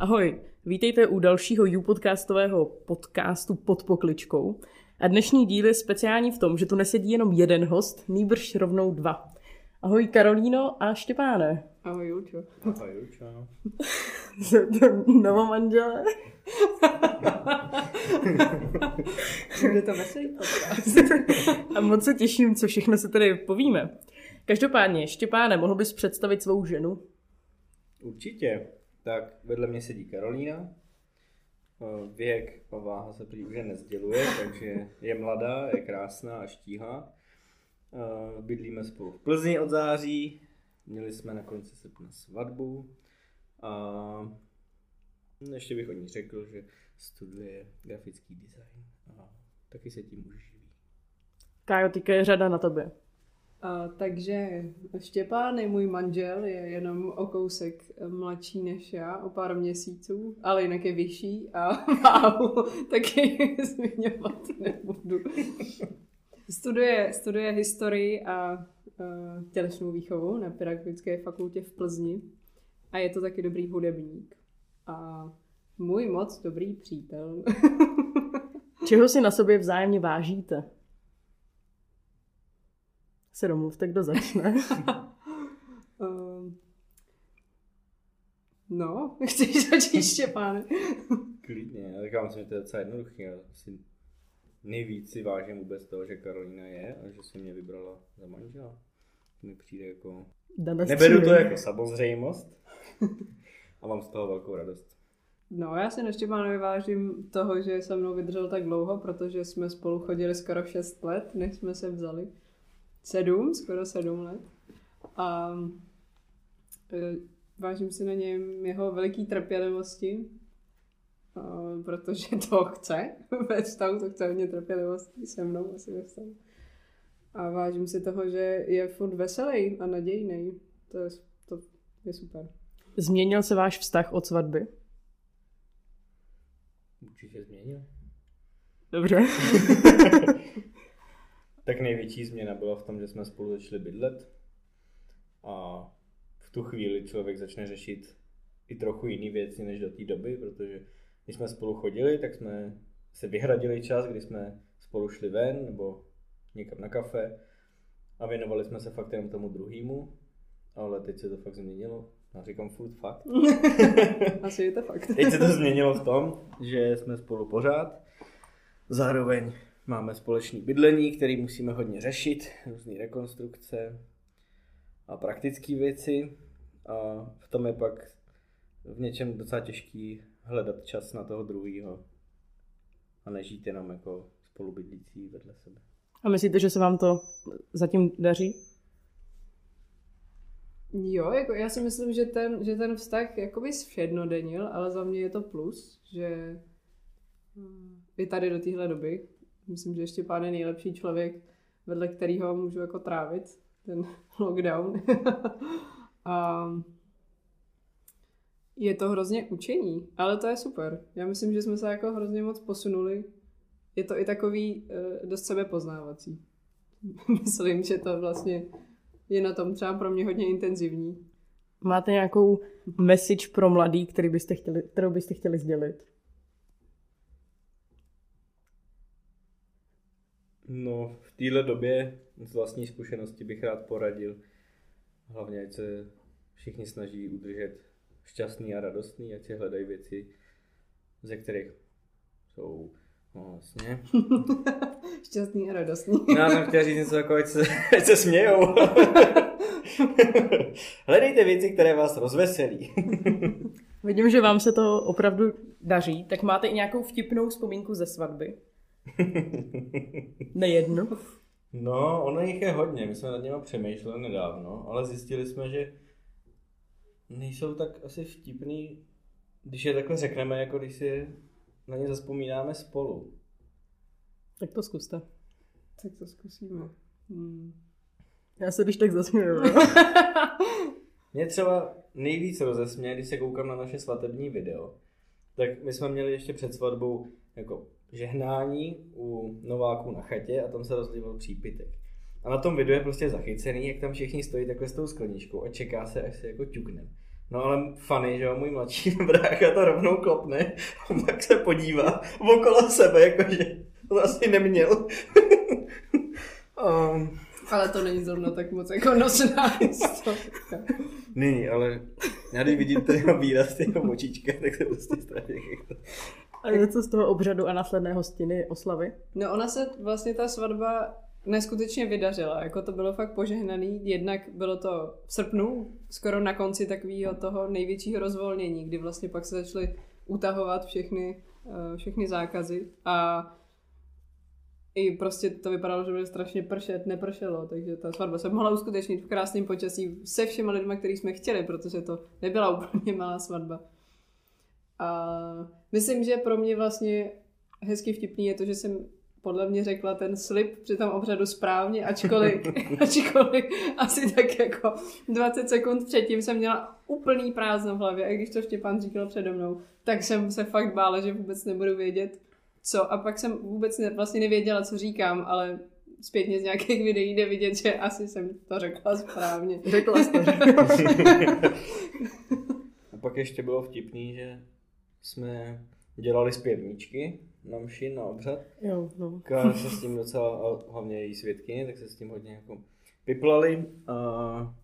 Ahoj, vítejte u dalšího YouPodcastového podcastu pod pokličkou. A dnešní díl je speciální v tom, že tu nesedí jenom jeden host, nýbrž rovnou dva. Ahoj Karolíno a Štěpáne. Ahoj Julčo. Ahoj Julčo. Novomanželé. Bude to veselý A moc se těším, co všechno se tady povíme. Každopádně, Štěpáne, mohl bys představit svou ženu? Určitě. Tak vedle mě sedí Karolína. Eh, Věk a váha se prý už nezděluje, takže je mladá, je krásná a štíhá. Eh, Bydlíme spolu v Plzni od září. Měli jsme na konci srpna svatbu. A ještě bych o ní řekl, že studuje grafický design a taky se tím už živí. Kájo, teďka je řada na tobě. A, takže Štěpán je můj manžel, je jenom o kousek mladší než já, o pár měsíců, ale jinak je vyšší a váhu taky zmiňovat nebudu. Studuje, studuje historii a uh, tělesnou výchovu na Pedagogické fakultě v Plzni a je to taky dobrý hudebník. A můj moc dobrý přítel. Čeho si na sobě vzájemně vážíte? Se domluvte, kdo začne. um, no, chceš začít Štěpáne? Klidně, tak já myslím, že to je docela jednoduché. Já si nejvíc si vážím vůbec toho, že Karolína je a že si mě vybrala za manžela. To mi přijde jako... Dana Neberu to jako samozřejmost a mám z toho velkou radost. No, já si na Štěpánovi vážím toho, že se mnou vydržel tak dlouho, protože jsme spolu chodili skoro 6 let, než jsme se vzali. Sedm, skoro sedm let. A e, vážím si na něm jeho veliký trpělivosti, a, protože to chce ve vztahu, to chce hodně trpělivosti se mnou asi ve vztahu. A vážím si toho, že je furt veselý a nadějný. To je, to je super. Změnil se váš vztah od svatby? Určitě změnil. Dobře. Tak největší změna byla v tom, že jsme spolu začali bydlet a v tu chvíli člověk začne řešit i trochu jiné věci než do té doby, protože když jsme spolu chodili, tak jsme se vyhradili čas, kdy jsme spolu šli ven nebo někam na kafe a věnovali jsme se fakt jenom tomu druhému, ale teď se to fakt změnilo. Já říkám furt fakt. Asi je to fakt. Teď se to změnilo v tom, že jsme spolu pořád. Zároveň máme společné bydlení, který musíme hodně řešit, různé rekonstrukce a praktické věci. A v tom je pak v něčem docela těžký hledat čas na toho druhého a nežít jenom jako spolubydlící vedle sebe. A myslíte, že se vám to zatím daří? Jo, jako já si myslím, že ten, že ten vztah jakoby všednodenil, ale za mě je to plus, že mm, i tady do téhle doby, myslím, že ještě pán je nejlepší člověk, vedle kterého můžu jako trávit ten lockdown. A je to hrozně učení, ale to je super. Já myslím, že jsme se jako hrozně moc posunuli. Je to i takový uh, dost sebepoznávací. myslím, že to vlastně je na tom třeba pro mě hodně intenzivní. Máte nějakou message pro mladý, který byste chtěli, kterou byste chtěli sdělit? No, v téhle době z vlastní zkušenosti bych rád poradil. Hlavně, ať se všichni snaží udržet šťastný a radostný, ať si hledají věci, ze kterých jsou no, vlastně. Šťastný a radostný. No, já jsem chtěl říct něco jako, ať se, ať se smějou. Hledejte věci, které vás rozveselí. Vidím, že vám se to opravdu daří, tak máte i nějakou vtipnou vzpomínku ze svatby? Nejednu. No, ono jich je hodně, my jsme nad něma přemýšleli nedávno, ale zjistili jsme, že nejsou tak asi vtipný, když je takhle řekneme, jako když si na ně zaspomínáme spolu. Tak to zkuste. Tak to zkusíme. Hmm. Já se když tak zasměju. Mě třeba nejvíc rozesměje, když se koukám na naše svatební video, tak my jsme měli ještě před svatbou jako žehnání u Nováků na chatě a tam se rozlíval přípitek. A na tom videu je prostě zachycený, jak tam všichni stojí takhle s tou skleničkou a čeká se, až se jako ťukne. No ale funny, že jo, můj mladší brácha to rovnou klopne, a pak se podívá okolo sebe, jakože to asi neměl. um, Ale to není zrovna tak moc jako nosná. Není, ale já když vidím ten výraz, ty jeho očička, tak se prostě strašně A něco z toho obřadu a následné hostiny oslavy? No ona se vlastně ta svatba neskutečně vydařila, jako to bylo fakt požehnaný, jednak bylo to v srpnu, skoro na konci takového toho největšího rozvolnění, kdy vlastně pak se začaly utahovat všechny, eh, všechny zákazy a i prostě to vypadalo, že bude strašně pršet, nepršelo, takže ta svatba se mohla uskutečnit v krásném počasí se všema lidmi, který jsme chtěli, protože to nebyla úplně malá svatba. A myslím, že pro mě vlastně hezky vtipný je to, že jsem podle mě řekla ten slib při tom obřadu správně, ačkoliv, ačkoliv asi tak jako 20 sekund předtím jsem měla úplný prázdno v hlavě a když to Štěpán říkal přede mnou, tak jsem se fakt bála, že vůbec nebudu vědět, co. A pak jsem vůbec ne, vlastně nevěděla, co říkám, ale zpětně z nějakých videí jde vidět, že asi jsem to řekla správně. Řekla jsi to. A pak ještě bylo vtipný, že jsme dělali zpěvníčky na mši, na obřad. jo, no. Kára se s tím docela, a hlavně její svědky, tak se s tím hodně jako vyplali a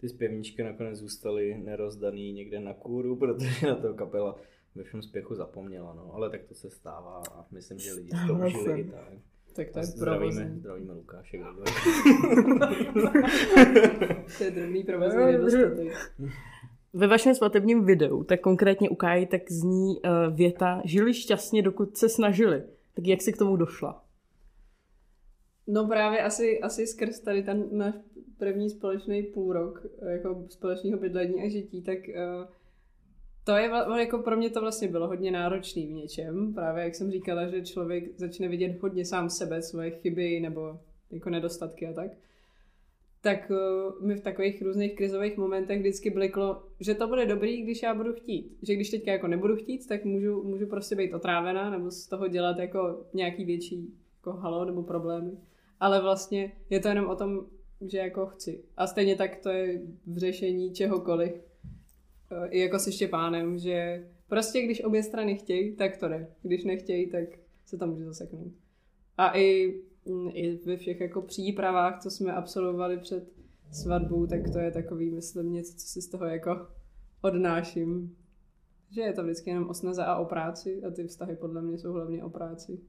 ty zpěvníčky nakonec zůstaly nerozdaný někde na kůru, protože na to kapela ve všem spěchu zapomněla, no. Ale tak to se stává a myslím, že lidi to užili i tak. Tak to je zdravíme, zdravíme Lukáše. To je drobný provozní nedostatek. Ve vašem svatebním videu, tak konkrétně u Káji, tak zní uh, věta žili šťastně, dokud se snažili. Tak jak si k tomu došla? No právě asi, asi skrz tady ten náš první společný půlrok eh, jako společného bydlení a žití, tak uh, to je jako pro mě to vlastně bylo hodně náročný v něčem. Právě jak jsem říkala, že člověk začne vidět hodně sám sebe, svoje chyby nebo jako nedostatky a tak. Tak uh, mi v takových různých krizových momentech vždycky bliklo, že to bude dobrý, když já budu chtít. Že když teďka jako nebudu chtít, tak můžu, můžu prostě být otrávená nebo z toho dělat jako nějaký větší jako halo nebo problémy. Ale vlastně je to jenom o tom, že jako chci. A stejně tak to je v řešení čehokoliv. Eh, I jako se Štěpánem, že prostě když obě strany chtějí, tak to jde. Když nechtějí, tak se to může zaseknout. A i, i ve všech jako přípravách, co jsme absolvovali před svatbou, tak to je takový, myslím, něco, co si z toho jako odnáším. Že je to vždycky jenom o snaze a o práci a ty vztahy podle mě jsou hlavně o práci.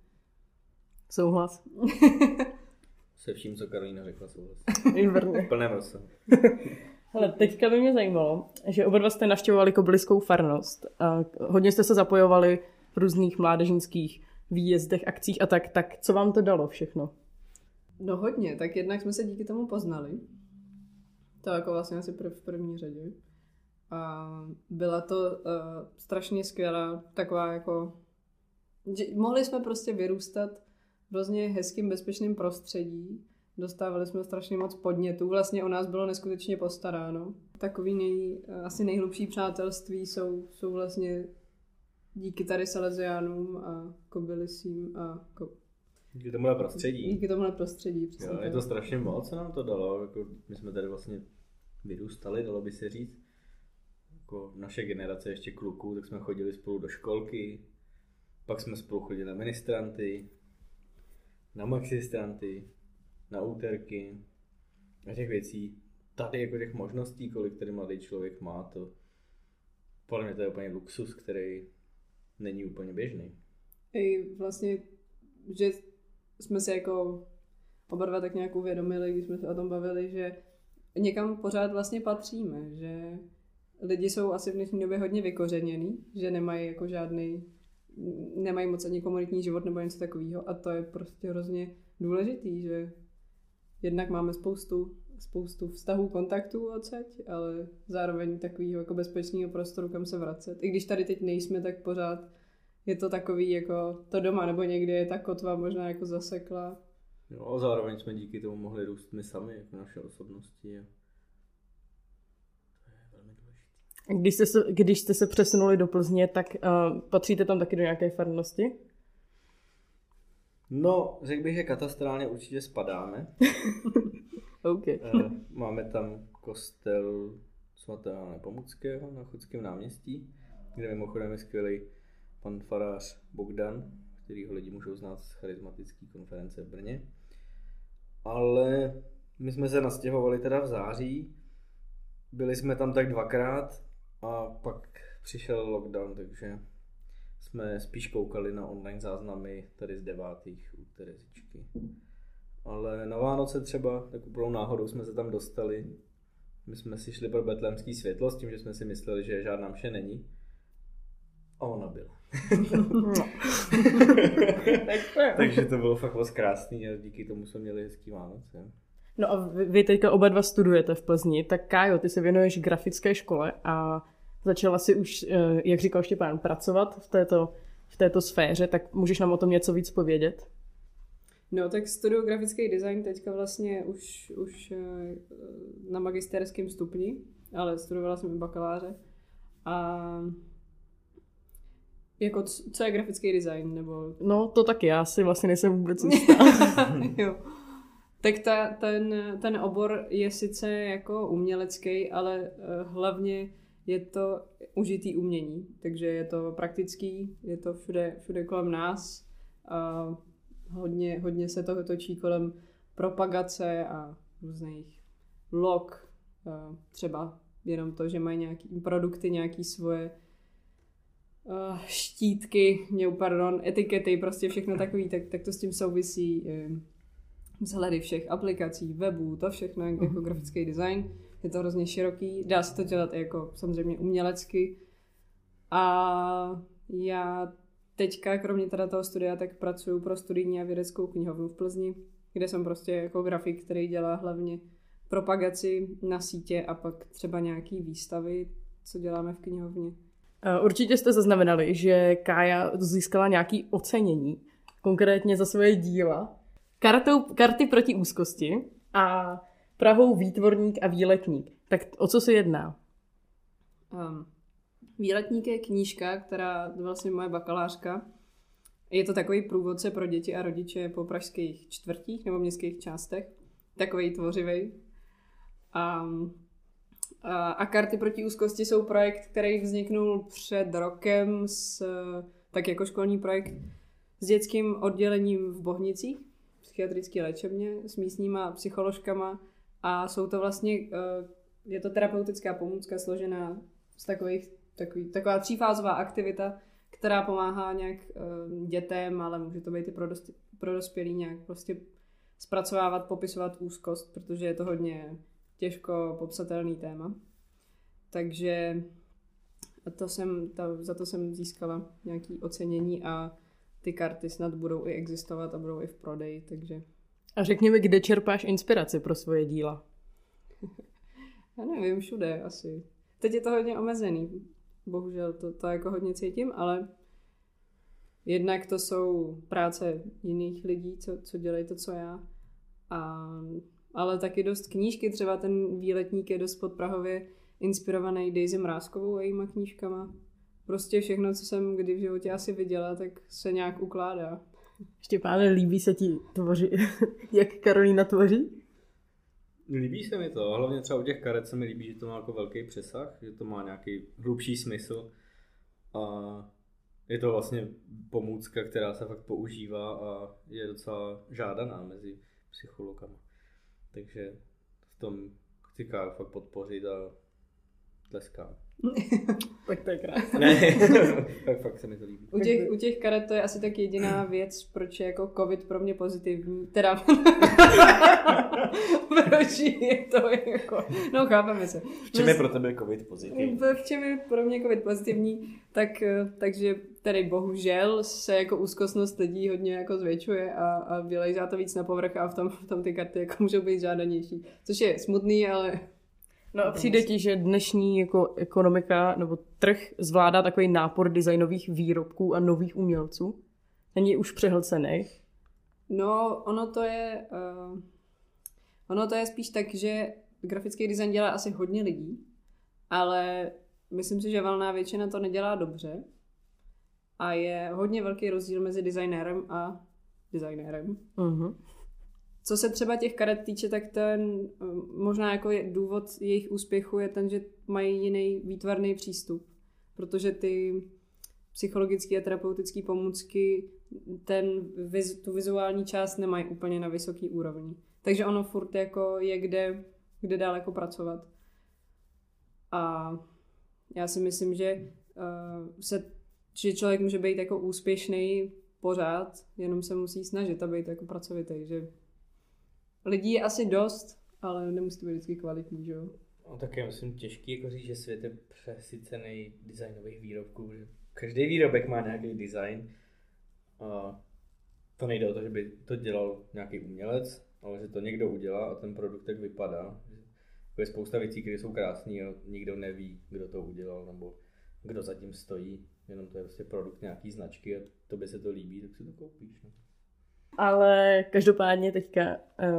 Souhlas? Se vším, co Karolína řekla, souhlas. Výborně. V plném rozsahu. Ale teďka by mě zajímalo, že oba dva jste navštěvovali kobyliskou farnost. A hodně jste se zapojovali v různých mládežnických výjezdech, akcích a tak. Tak co vám to dalo všechno? No hodně, tak jednak jsme se díky tomu poznali. To jako vlastně asi prv, v první řadě. A byla to uh, strašně skvělá taková jako... Že mohli jsme prostě vyrůstat v hrozně hezkým, bezpečným prostředí. Dostávali jsme strašně moc podnětů. Vlastně o nás bylo neskutečně postaráno. Takový nej, eh, asi nejhlubší přátelství jsou, jsou vlastně díky tady Salesiánům a Kobylisím a ko, Díky tomuhle prostředí. díky tomuhle prostředí. Přesně Jo, je to strašně moc, co nám to dalo. Jako, my jsme tady vlastně vyrůstali, dalo by se říct. Jako naše generace ještě kluků, tak jsme chodili spolu do školky, pak jsme spolu chodili na ministranty, na maxistranty, na úterky a těch věcí. Tady jako těch možností, kolik tady mladý člověk má, to podle mě to je úplně luxus, který není úplně běžný. I vlastně, že jsme si jako oba dva tak nějak uvědomili, když jsme se o tom bavili, že někam pořád vlastně patříme, že lidi jsou asi v dnešní době hodně vykořeněný, že nemají jako žádný, nemají moc ani komunitní život nebo něco takového a to je prostě hrozně důležitý, že jednak máme spoustu, spoustu vztahů, kontaktů odsaď, ale zároveň takového jako bezpečného prostoru, kam se vracet. I když tady teď nejsme, tak pořád je to takový jako to doma, nebo někdy je ta kotva možná jako zasekla. Jo, a zároveň jsme díky tomu mohli růst my sami, jako naše osobnosti. A to je velmi důležité. Když jste se, když jste se přesunuli do Plzně, tak uh, patříte tam taky do nějaké farnosti? No, řekl bych, že katastrálně určitě spadáme. OK. Eh, Máme tam kostel, svatého Nepomuckého na Chodském náměstí, kde mimochodem je skvělý pan farář Bogdan, kterýho lidi můžou znát z charismatické konference v Brně. Ale my jsme se nastěhovali teda v září, byli jsme tam tak dvakrát a pak přišel lockdown, takže jsme spíš koukali na online záznamy tady z devátých u Terezičky. Ale na Vánoce třeba, tak úplnou náhodou jsme se tam dostali. My jsme si šli pro betlémský světlo s tím, že jsme si mysleli, že žádná mše není. A ona byla. Takže to bylo fakt moc krásný a díky tomu jsme měli hezký Vánoce. No a vy, vy teďka oba dva studujete v Plzni, tak Kájo, ty se věnuješ grafické škole a začala si už, eh, jak říkal Štěpán, pracovat v této, v této sféře, tak můžeš nám o tom něco víc povědět? No, tak studuju grafický design teďka vlastně už, už eh, na magisterském stupni, ale studovala jsem i bakaláře. A jako, co je grafický design, nebo... No, to taky, já si vlastně nejsem vůbec jistá. jo. Tak ta, ten, ten obor je sice jako umělecký, ale uh, hlavně je to užitý umění, takže je to praktický, je to všude, všude kolem nás a hodně, hodně se toho točí kolem propagace a různých log, třeba jenom to, že mají nějaký produkty, nějaký svoje štítky, mě, pardon, etikety, prostě všechno takový, tak, tak to s tím souvisí um, vzhledy všech aplikací, webů, to všechno jako uh-huh. grafický design. Je to hrozně široký, dá se to dělat jako samozřejmě umělecky. A já teďka, kromě teda toho studia, tak pracuji pro studijní a vědeckou knihovnu v Plzni, kde jsem prostě jako grafik, který dělá hlavně propagaci na sítě a pak třeba nějaký výstavy, co děláme v knihovně. Určitě jste zaznamenali, že Kája získala nějaké ocenění, konkrétně za svoje díla. Kartou, karty proti úzkosti a Prahou výtvorník a výletník. Tak o co se jedná? Um, výletník je knížka, která vlastně moje bakalářka. Je to takový průvodce pro děti a rodiče po pražských čtvrtích nebo městských částech. Takový tvořivý. Um, a, a karty proti úzkosti jsou projekt, který vzniknul před rokem s, tak jako školní projekt s dětským oddělením v Bohnicích, psychiatrické léčebně, s místníma psycholožkama a jsou to vlastně, eh, je to terapeutická pomůcka složená z takových, takový, taková třífázová aktivita, která pomáhá nějak eh, dětem, ale může to být i pro, dost, pro dospělí nějak prostě zpracovávat, popisovat úzkost, protože je to hodně těžko popsatelný téma. Takže to jsem, to, za to jsem získala nějaké ocenění a ty karty snad budou i existovat a budou i v prodeji, takže... A řekni mi, kde čerpáš inspiraci pro svoje díla? Já nevím, všude asi. Teď je to hodně omezený. Bohužel to, to jako hodně cítím, ale jednak to jsou práce jiných lidí, co, co dělají to, co já. A ale taky dost knížky, třeba ten výletník je dost pod Prahově inspirovaný Daisy Mrázkovou a jejíma knížkama. Prostě všechno, co jsem kdy v životě asi viděla, tak se nějak ukládá. Štěpáne, líbí se ti tvoři, jak Karolína tvoří? Líbí se mi to, hlavně třeba u těch karet se mi líbí, že to má jako velký přesah, že to má nějaký hlubší smysl a je to vlastně pomůcka, která se fakt používá a je docela žádaná mezi psychologama. Takže v tom chci fakt podpořit a tleskám. tak to je krásné. Ne, tak fakt se mi to líbí. U těch, u těch karet to je asi tak jediná věc, proč je jako covid pro mě pozitivní. Teda, proč je to jako, no chápeme se. V čem je pro tebe covid pozitivní? V čem je pro mě covid pozitivní, tak, takže tady bohužel se jako úzkostnost lidí hodně jako zvětšuje a, a vylejzá to víc na povrch a v tom, v tom ty karty jako můžou být žádanější. Což je smutný, ale No a přijde ti, že dnešní jako ekonomika nebo trh zvládá takový nápor designových výrobků a nových umělců? Není už přehlcených? No, ono to je... Uh, ono to je spíš tak, že grafický design dělá asi hodně lidí, ale myslím si, že valná většina to nedělá dobře. A je hodně velký rozdíl mezi designérem a designérem. Uh-huh. Co se třeba těch karet týče, tak ten eh, možná jako je, důvod jejich úspěchu je ten, že mají jiný výtvarný přístup. Protože ty psychologické a terapeutické pomůcky ten, tu vizuální část nemají úplně na vysoký úrovni. Takže ono furt jako je kde, kde dál jako pracovat. A já si myslím, že, uh, se, že člověk může být jako úspěšný pořád, jenom se musí snažit a být jako pracovitý, že lidí je asi dost, ale nemusí to být vždycky kvalitní, že jo? No, tak je myslím těžký jako říct, že svět je přesycený designových výrobků, že každý výrobek má nějaký design a to nejde o to, že by to dělal nějaký umělec, ale že to někdo udělá a ten produkt tak vypadá. Je spousta věcí, které jsou krásné a nikdo neví, kdo to udělal nebo kdo zatím stojí. Jenom to je prostě produkt nějaký značky a to by se to líbí, tak si to koupíš. No. Ale každopádně teďka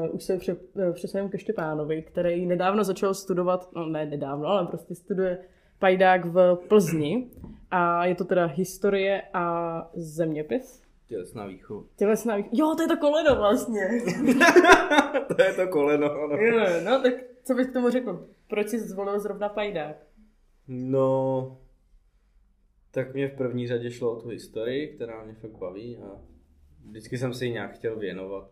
uh, už se pře, uh, přesuneme ke Štěpánovi, který nedávno začal studovat, no ne nedávno, ale prostě studuje pajdák v Plzni a je to teda historie a zeměpis. Tělesná výchova. Tělesná výchova. Jo, to je to koleno vlastně. to je to koleno, ano. Jo, no tak co bys k tomu řekl? Proč jsi zvolil zrovna pajdák? No, tak mě v první řadě šlo o tu historii, která mě fakt baví a vždycky jsem se jí nějak chtěl věnovat.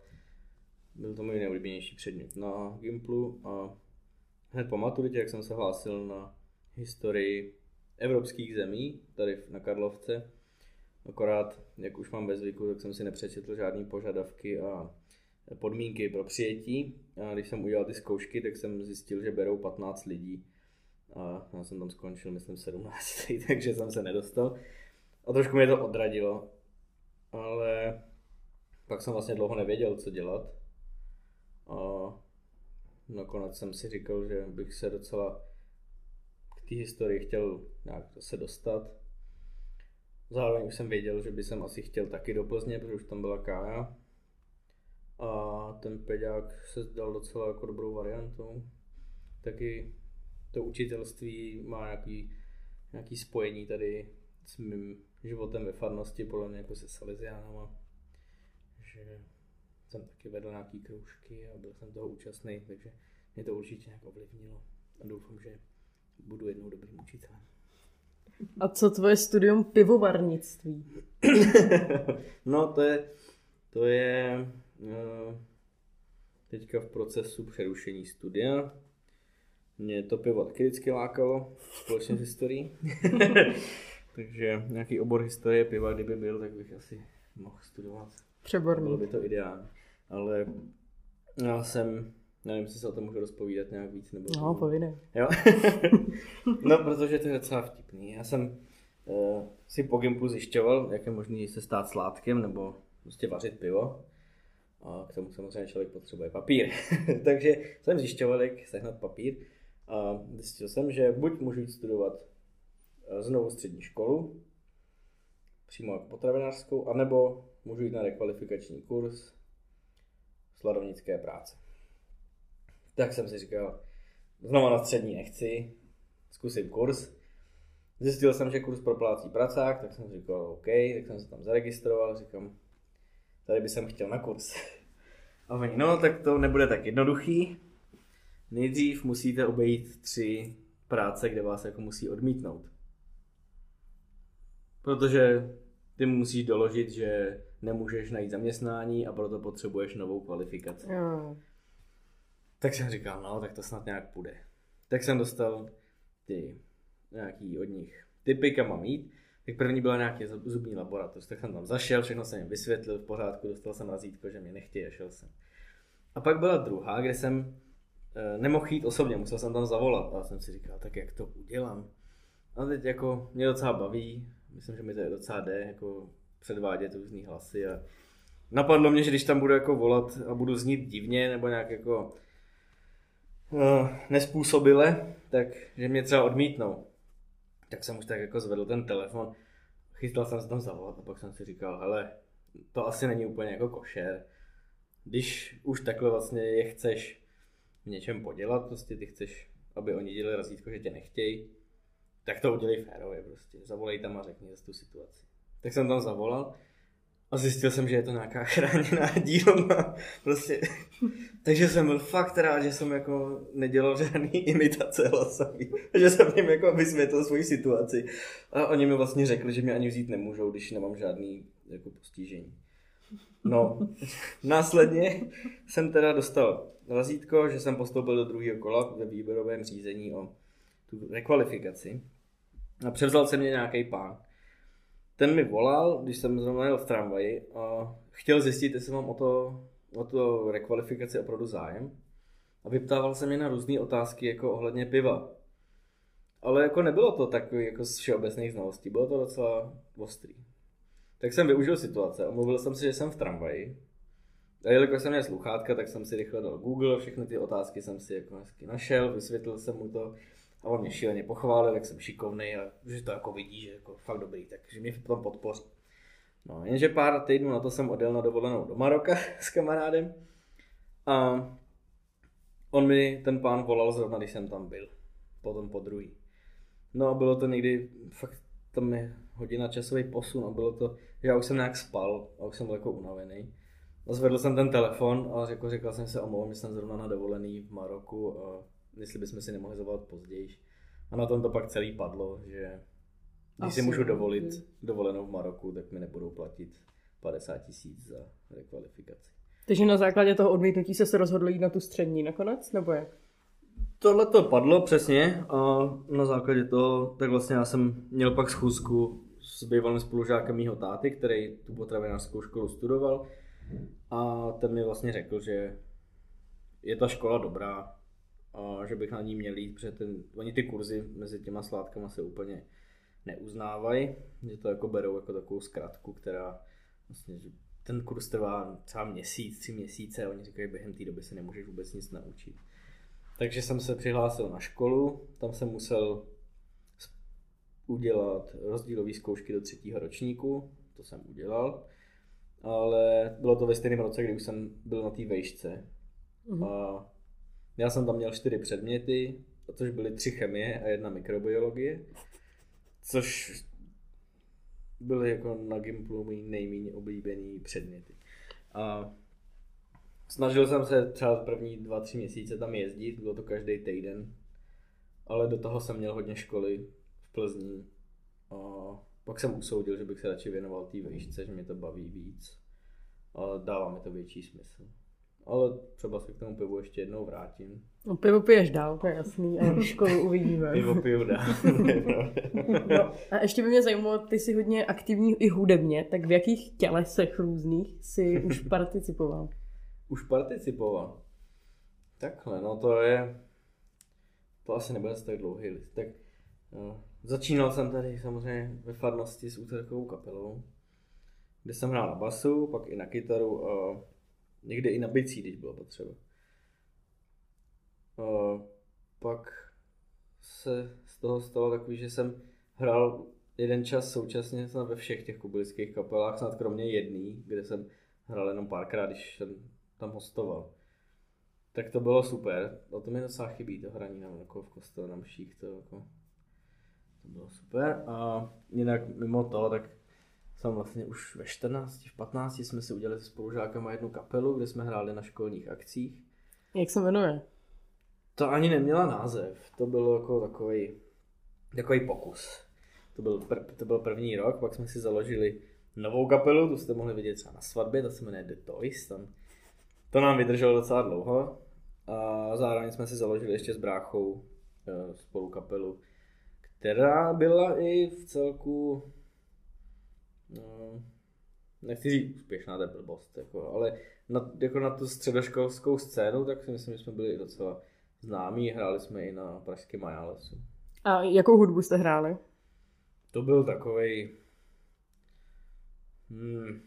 Byl to můj nejoblíbenější předmět na Gimplu a hned po maturitě, jak jsem se hlásil na historii evropských zemí, tady na Karlovce, akorát, jak už mám ve zvyku, tak jsem si nepřečetl žádný požadavky a podmínky pro přijetí. A když jsem udělal ty zkoušky, tak jsem zjistil, že berou 15 lidí. A já jsem tam skončil, myslím, 17, takže jsem se nedostal. A trošku mě to odradilo. Ale pak jsem vlastně dlouho nevěděl, co dělat. A nakonec jsem si říkal, že bych se docela k té historii chtěl nějak se dostat. Zároveň už jsem věděl, že by jsem asi chtěl taky do Plzně, protože už tam byla Kája. A ten peďák se zdal docela jako dobrou variantou. Taky to učitelství má nějaký, nějaký spojení tady s mým životem ve farnosti, podle mě jako se Salesiánama že jsem taky vedl nějaký kroužky a byl jsem toho účastný, takže mě to určitě nějak ovlivnilo a doufám, že budu jednou dobrým učitelem. A co tvoje studium pivovarnictví? no to je, to je uh, teďka v procesu přerušení studia. Mě to pivo taky vždycky lákalo, společně s historií. Takže nějaký obor historie piva, kdyby byl, tak bych asi mohl studovat. Přeborný. Bylo by to ideální. Ale já jsem, nevím, jestli se o tom můžu rozpovídat nějak víc. Nebo no, povídej. Jo? no, protože to je docela vtipný. Já jsem uh, si po Gimplu zjišťoval, jak je možné se stát sládkem nebo prostě vařit pivo. A k tomu samozřejmě člověk potřebuje papír. Takže jsem zjišťoval, jak sehnat papír. A zjistil jsem, že buď můžu jít studovat eh, znovu střední školu, přímo jako potravinářskou, anebo můžu jít na rekvalifikační kurz sladovnické práce. Tak jsem si říkal, znovu na střední nechci, zkusím kurz. Zjistil jsem, že kurz proplácí pracák, tak jsem říkal OK, tak jsem se tam zaregistroval, říkám, tady by jsem chtěl na kurz. A oni, no tak to nebude tak jednoduchý. Nejdřív musíte obejít tři práce, kde vás jako musí odmítnout. Protože ty musíš doložit, že nemůžeš najít zaměstnání a proto potřebuješ novou kvalifikaci. Jo. Tak jsem říkal, no, tak to snad nějak půjde. Tak jsem dostal ty nějaký od nich typy, kam mám jít. Tak první byla nějaký zubní laboratoř, tak jsem tam zašel, všechno jsem jim vysvětlil v pořádku, dostal jsem razítko, že mě nechtějí a šel jsem. A pak byla druhá, kde jsem e, nemohl jít osobně, musel jsem tam zavolat a jsem si říkal, tak jak to udělám. A teď jako mě docela baví, myslím, že mi to je docela jde, jako předvádět různý hlasy a napadlo mě, že když tam budu jako volat a budu znít divně nebo nějak jako uh, nespůsobile, tak že mě třeba odmítnou. Tak jsem už tak jako zvedl ten telefon, chystal jsem se tam zavolat a pak jsem si říkal, hele, to asi není úplně jako košer. Když už takhle vlastně je chceš v něčem podělat, prostě ty chceš, aby oni dělali razítko, že tě nechtějí, tak to udělej férově prostě. Zavolej tam a řekni tu situaci. Tak jsem tam zavolal A zjistil jsem, že je to nějaká chráněná dílna. Prostě. Takže jsem byl fakt rád, že jsem jako nedělal žádný imitace hlasový. Že jsem jim jako vysvětlil svoji situaci. A oni mi vlastně řekli, že mě ani vzít nemůžou, když nemám žádný jako postižení. No, následně jsem teda dostal razítko, že jsem postoupil do druhého kola ve výběrovém řízení o tu rekvalifikaci. A převzal se mě nějaký pán. Ten mi volal, když jsem zrovna jel v tramvaji a chtěl zjistit, jestli mám o to, o to rekvalifikaci opravdu zájem. A vyptával se mě na různé otázky jako ohledně piva. Ale jako nebylo to takový jako z všeobecných znalostí, bylo to docela ostrý. Tak jsem využil situace, omluvil jsem si, že jsem v tramvaji. A jelikož jsem měl sluchátka, tak jsem si rychle dal Google, všechny ty otázky jsem si jako hezky našel, vysvětlil jsem mu to a on mě šíleně pochválil, jak jsem šikovný a že to jako vidí, že jako fakt dobrý, takže mě v tom podpoří. No, jenže pár týdnů na to jsem odjel na dovolenou do Maroka s kamarádem a on mi ten pán volal zrovna, když jsem tam byl, potom po druhý. No a bylo to někdy, fakt tam je hodina časový posun a bylo to, že já už jsem nějak spal a už jsem byl jako unavený. A zvedl jsem ten telefon a řekl, říkal jsem se omlouvám, že jsem zrovna na dovolený v Maroku a jestli bychom si nemohli zavolat později. A na tom to pak celý padlo, že když Asi si můžu dovolit dovolenou v Maroku, tak mi nebudou platit 50 tisíc za rekvalifikaci. Takže na základě toho odmítnutí se se rozhodl jít na tu střední nakonec, nebo jak? Tohle to padlo přesně a na základě toho, tak vlastně já jsem měl pak schůzku s bývalým spolužákem mýho táty, který tu potravinářskou školu studoval a ten mi vlastně řekl, že je ta škola dobrá a že bych na ní měl jít, protože ten, oni ty kurzy mezi těma sládkama se úplně neuznávají, že to jako berou jako takovou zkratku, která vlastně, že ten kurz trvá třeba měsíc, tři měsíce a oni říkají, že během té doby se nemůžeš vůbec nic naučit. Takže jsem se přihlásil na školu, tam jsem musel udělat rozdílové zkoušky do třetího ročníku, to jsem udělal, ale bylo to ve stejném roce, kdy už jsem byl na té vejšce. Mhm. A já jsem tam měl čtyři předměty, což byly tři chemie a jedna mikrobiologie, což byly jako na Gimplu mý nejméně oblíbený předměty. A snažil jsem se třeba první dva, tři měsíce tam jezdit, bylo to každý týden, ale do toho jsem měl hodně školy v Plzni. A pak jsem usoudil, že bych se radši věnoval té výšce, že mě to baví víc. A dává mi to větší smysl. Ale třeba se k tomu pivu ještě jednou vrátím. No, pivo piješ dál, to je jasný, a školu uvidíme. Pivo piju dál. No, a ještě by mě zajímalo, ty jsi hodně aktivní i hudebně, tak v jakých tělesech různých jsi už participoval? Už participoval. Takhle, no to je... To asi nebude tak dlouhý list. Tak no, začínal jsem tady samozřejmě ve farnosti s úterkovou kapelou, kde jsem hrál na basu, pak i na kytaru a někdy i na bicí, když bylo potřeba. A pak se z toho stalo takový, že jsem hrál jeden čas současně snad ve všech těch kubilických kapelách, snad kromě jedný, kde jsem hrál jenom párkrát, když jsem tam hostoval. Tak to bylo super, a to mi docela chybí, to hraní na, jako v kostele na mších, to, jako, to bylo super. A jinak mimo to, tak jsem vlastně už ve 14, v 15 jsme si udělali se spolužákama jednu kapelu, kde jsme hráli na školních akcích. Jak se jmenuje? To ani neměla název, to bylo jako takový, takový pokus. To byl, pr- to byl první rok, pak jsme si založili novou kapelu, tu jste mohli vidět třeba na svatbě, ta se jmenuje The Toys, tam to nám vydrželo docela dlouho a zároveň jsme si založili ještě s bráchou eh, spolu kapelu, která byla i v celku, no, nechci říct úspěšná, to je blbost, jako, ale na, jako na tu středoškolskou scénu, tak si myslím, že jsme byli docela známí, hráli jsme i na pražském Majálesu. A jakou hudbu jste hráli? To byl takový. Hmm,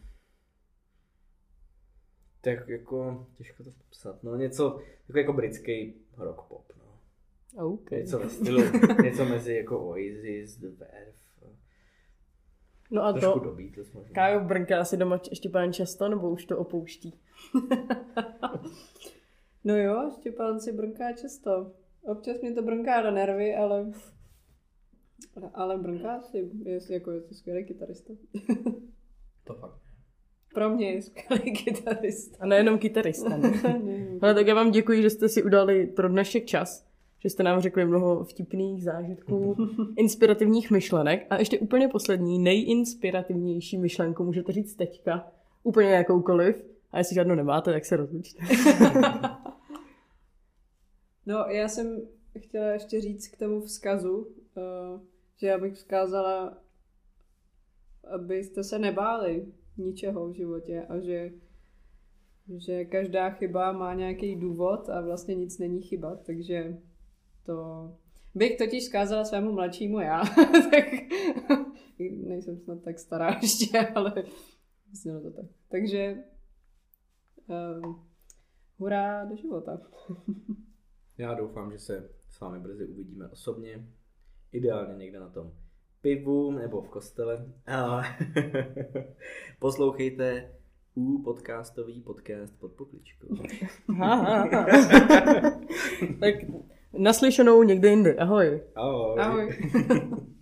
tak jako, těžko to popsat, no něco, jako, jako britský rock pop, no. OK. Něco ve stylu, něco mezi jako Oasis, The Verve, No a trošku to, do Beatles možná. Kájo brnká si doma Štěpán často, nebo už to opouští? No jo, Štěpán si brnká často. Občas mě to brnká na nervy, ale... Ale brnká si, je, jako je to skvělý kytarista. To fakt. Pro mě je skvělý kytarista. A nejenom kytarista. Ne? Ale tak já vám děkuji, že jste si udali pro dnešek čas, že jste nám řekli mnoho vtipných zážitků, inspirativních myšlenek. A ještě úplně poslední, nejinspirativnější myšlenku můžete říct teďka, úplně jakoukoliv. A jestli žádnou nemáte, tak se rozlučte. no, já jsem chtěla ještě říct k tomu vzkazu, eh, že já bych vzkázala, abyste se nebáli ničeho v životě a že, že každá chyba má nějaký důvod a vlastně nic není chyba, takže to bych totiž zkázala svému mladšímu já, tak nejsem snad tak stará ještě, ale znělo to tak. Takže um, hurá do života. já doufám, že se s vámi brzy uvidíme osobně, ideálně někde na tom pivu nebo v kostele. A poslouchejte u podcastový podcast pod pokličkou. tak naslyšenou někde jinde. Ahoj. Ahoj. Ahoj.